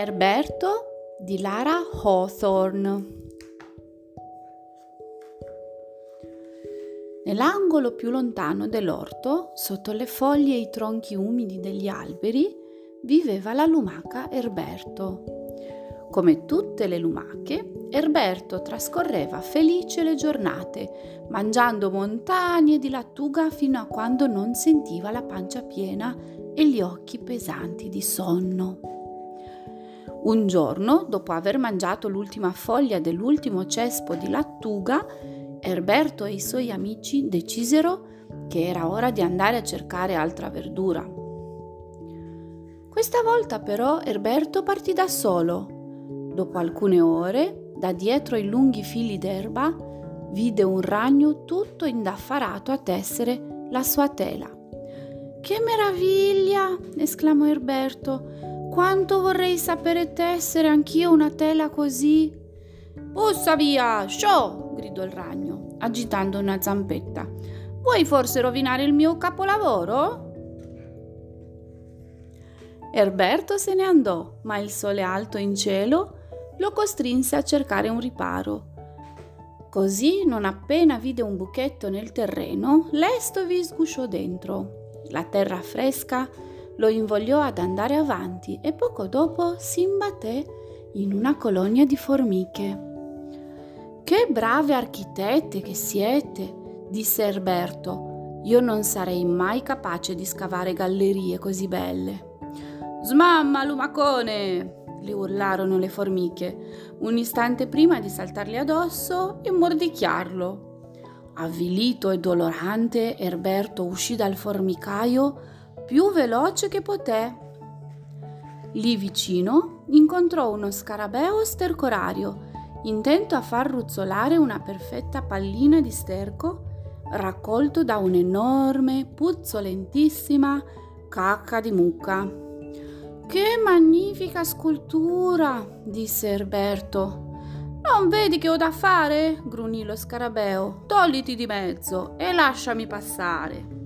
Erberto di Lara Hawthorne. Nell'angolo più lontano dell'orto, sotto le foglie e i tronchi umidi degli alberi, viveva la lumaca Erberto. Come tutte le lumache, Erberto trascorreva felice le giornate, mangiando montagne di lattuga fino a quando non sentiva la pancia piena e gli occhi pesanti di sonno. Un giorno, dopo aver mangiato l'ultima foglia dell'ultimo cespo di lattuga, Erberto e i suoi amici decisero che era ora di andare a cercare altra verdura. Questa volta però Erberto partì da solo. Dopo alcune ore, da dietro i lunghi fili d'erba, vide un ragno tutto indaffarato a tessere la sua tela. Che meraviglia! esclamò Erberto. Quanto vorrei sapere tessere anch'io una tela così. Bussa via, show! gridò il ragno, agitando una zampetta. Vuoi forse rovinare il mio capolavoro? Erberto se ne andò, ma il sole alto in cielo lo costrinse a cercare un riparo. Così, non appena vide un buchetto nel terreno, lesto vi sgusciò dentro. La terra fresca lo invogliò ad andare avanti e poco dopo si imbatté in una colonia di formiche. Che brave architette che siete, disse Erberto. Io non sarei mai capace di scavare gallerie così belle. Smamma, lumacone! le urlarono le formiche, un istante prima di saltargli addosso e mordicchiarlo. Avvilito e dolorante, Erberto uscì dal formicaio più veloce che poté. Lì vicino incontrò uno scarabeo stercorario, intento a far ruzzolare una perfetta pallina di sterco raccolto da un'enorme, puzzolentissima cacca di mucca. Che magnifica scultura! disse Erberto. Non vedi che ho da fare? grugnì lo scarabeo. Togliti di mezzo e lasciami passare.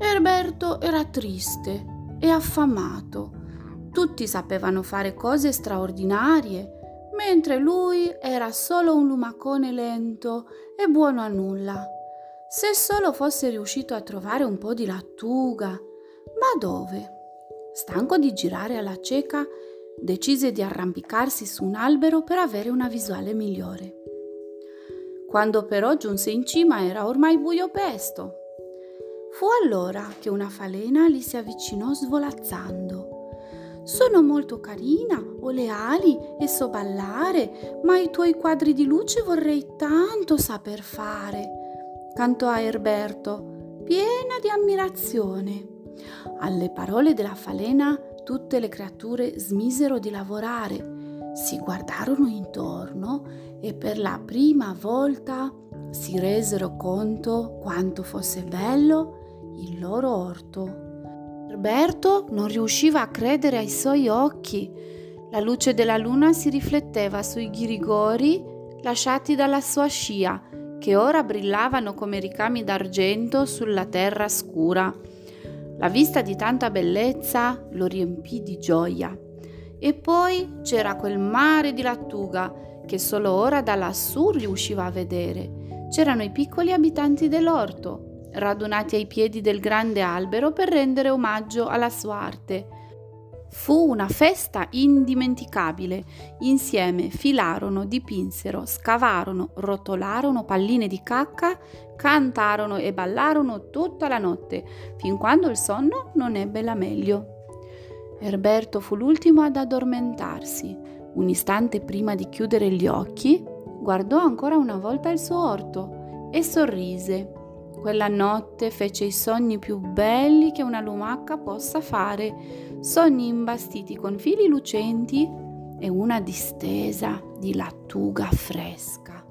Erberto era triste e affamato. Tutti sapevano fare cose straordinarie, mentre lui era solo un lumacone lento e buono a nulla. Se solo fosse riuscito a trovare un po' di lattuga. Ma dove? Stanco di girare alla cieca, decise di arrampicarsi su un albero per avere una visuale migliore. Quando però giunse in cima era ormai buio pesto Fu allora che una falena gli si avvicinò svolazzando. Sono molto carina, ho le ali e so ballare, ma i tuoi quadri di luce vorrei tanto saper fare, cantò a Erberto, piena di ammirazione. Alle parole della falena tutte le creature smisero di lavorare, si guardarono intorno e per la prima volta si resero conto quanto fosse bello il loro orto. Roberto non riusciva a credere ai suoi occhi. La luce della luna si rifletteva sui ghirigori lasciati dalla sua scia, che ora brillavano come ricami d'argento sulla terra scura. La vista di tanta bellezza lo riempì di gioia. E poi c'era quel mare di lattuga che solo ora da lassù riusciva a vedere. C'erano i piccoli abitanti dell'orto, radunati ai piedi del grande albero per rendere omaggio alla sua arte. Fu una festa indimenticabile. Insieme filarono, dipinsero, scavarono, rotolarono palline di cacca, cantarono e ballarono tutta la notte, fin quando il sonno non ebbe la meglio. Erberto fu l'ultimo ad addormentarsi. Un istante prima di chiudere gli occhi, guardò ancora una volta il suo orto e sorrise. Quella notte fece i sogni più belli che una lumaca possa fare, sogni imbastiti con fili lucenti e una distesa di lattuga fresca.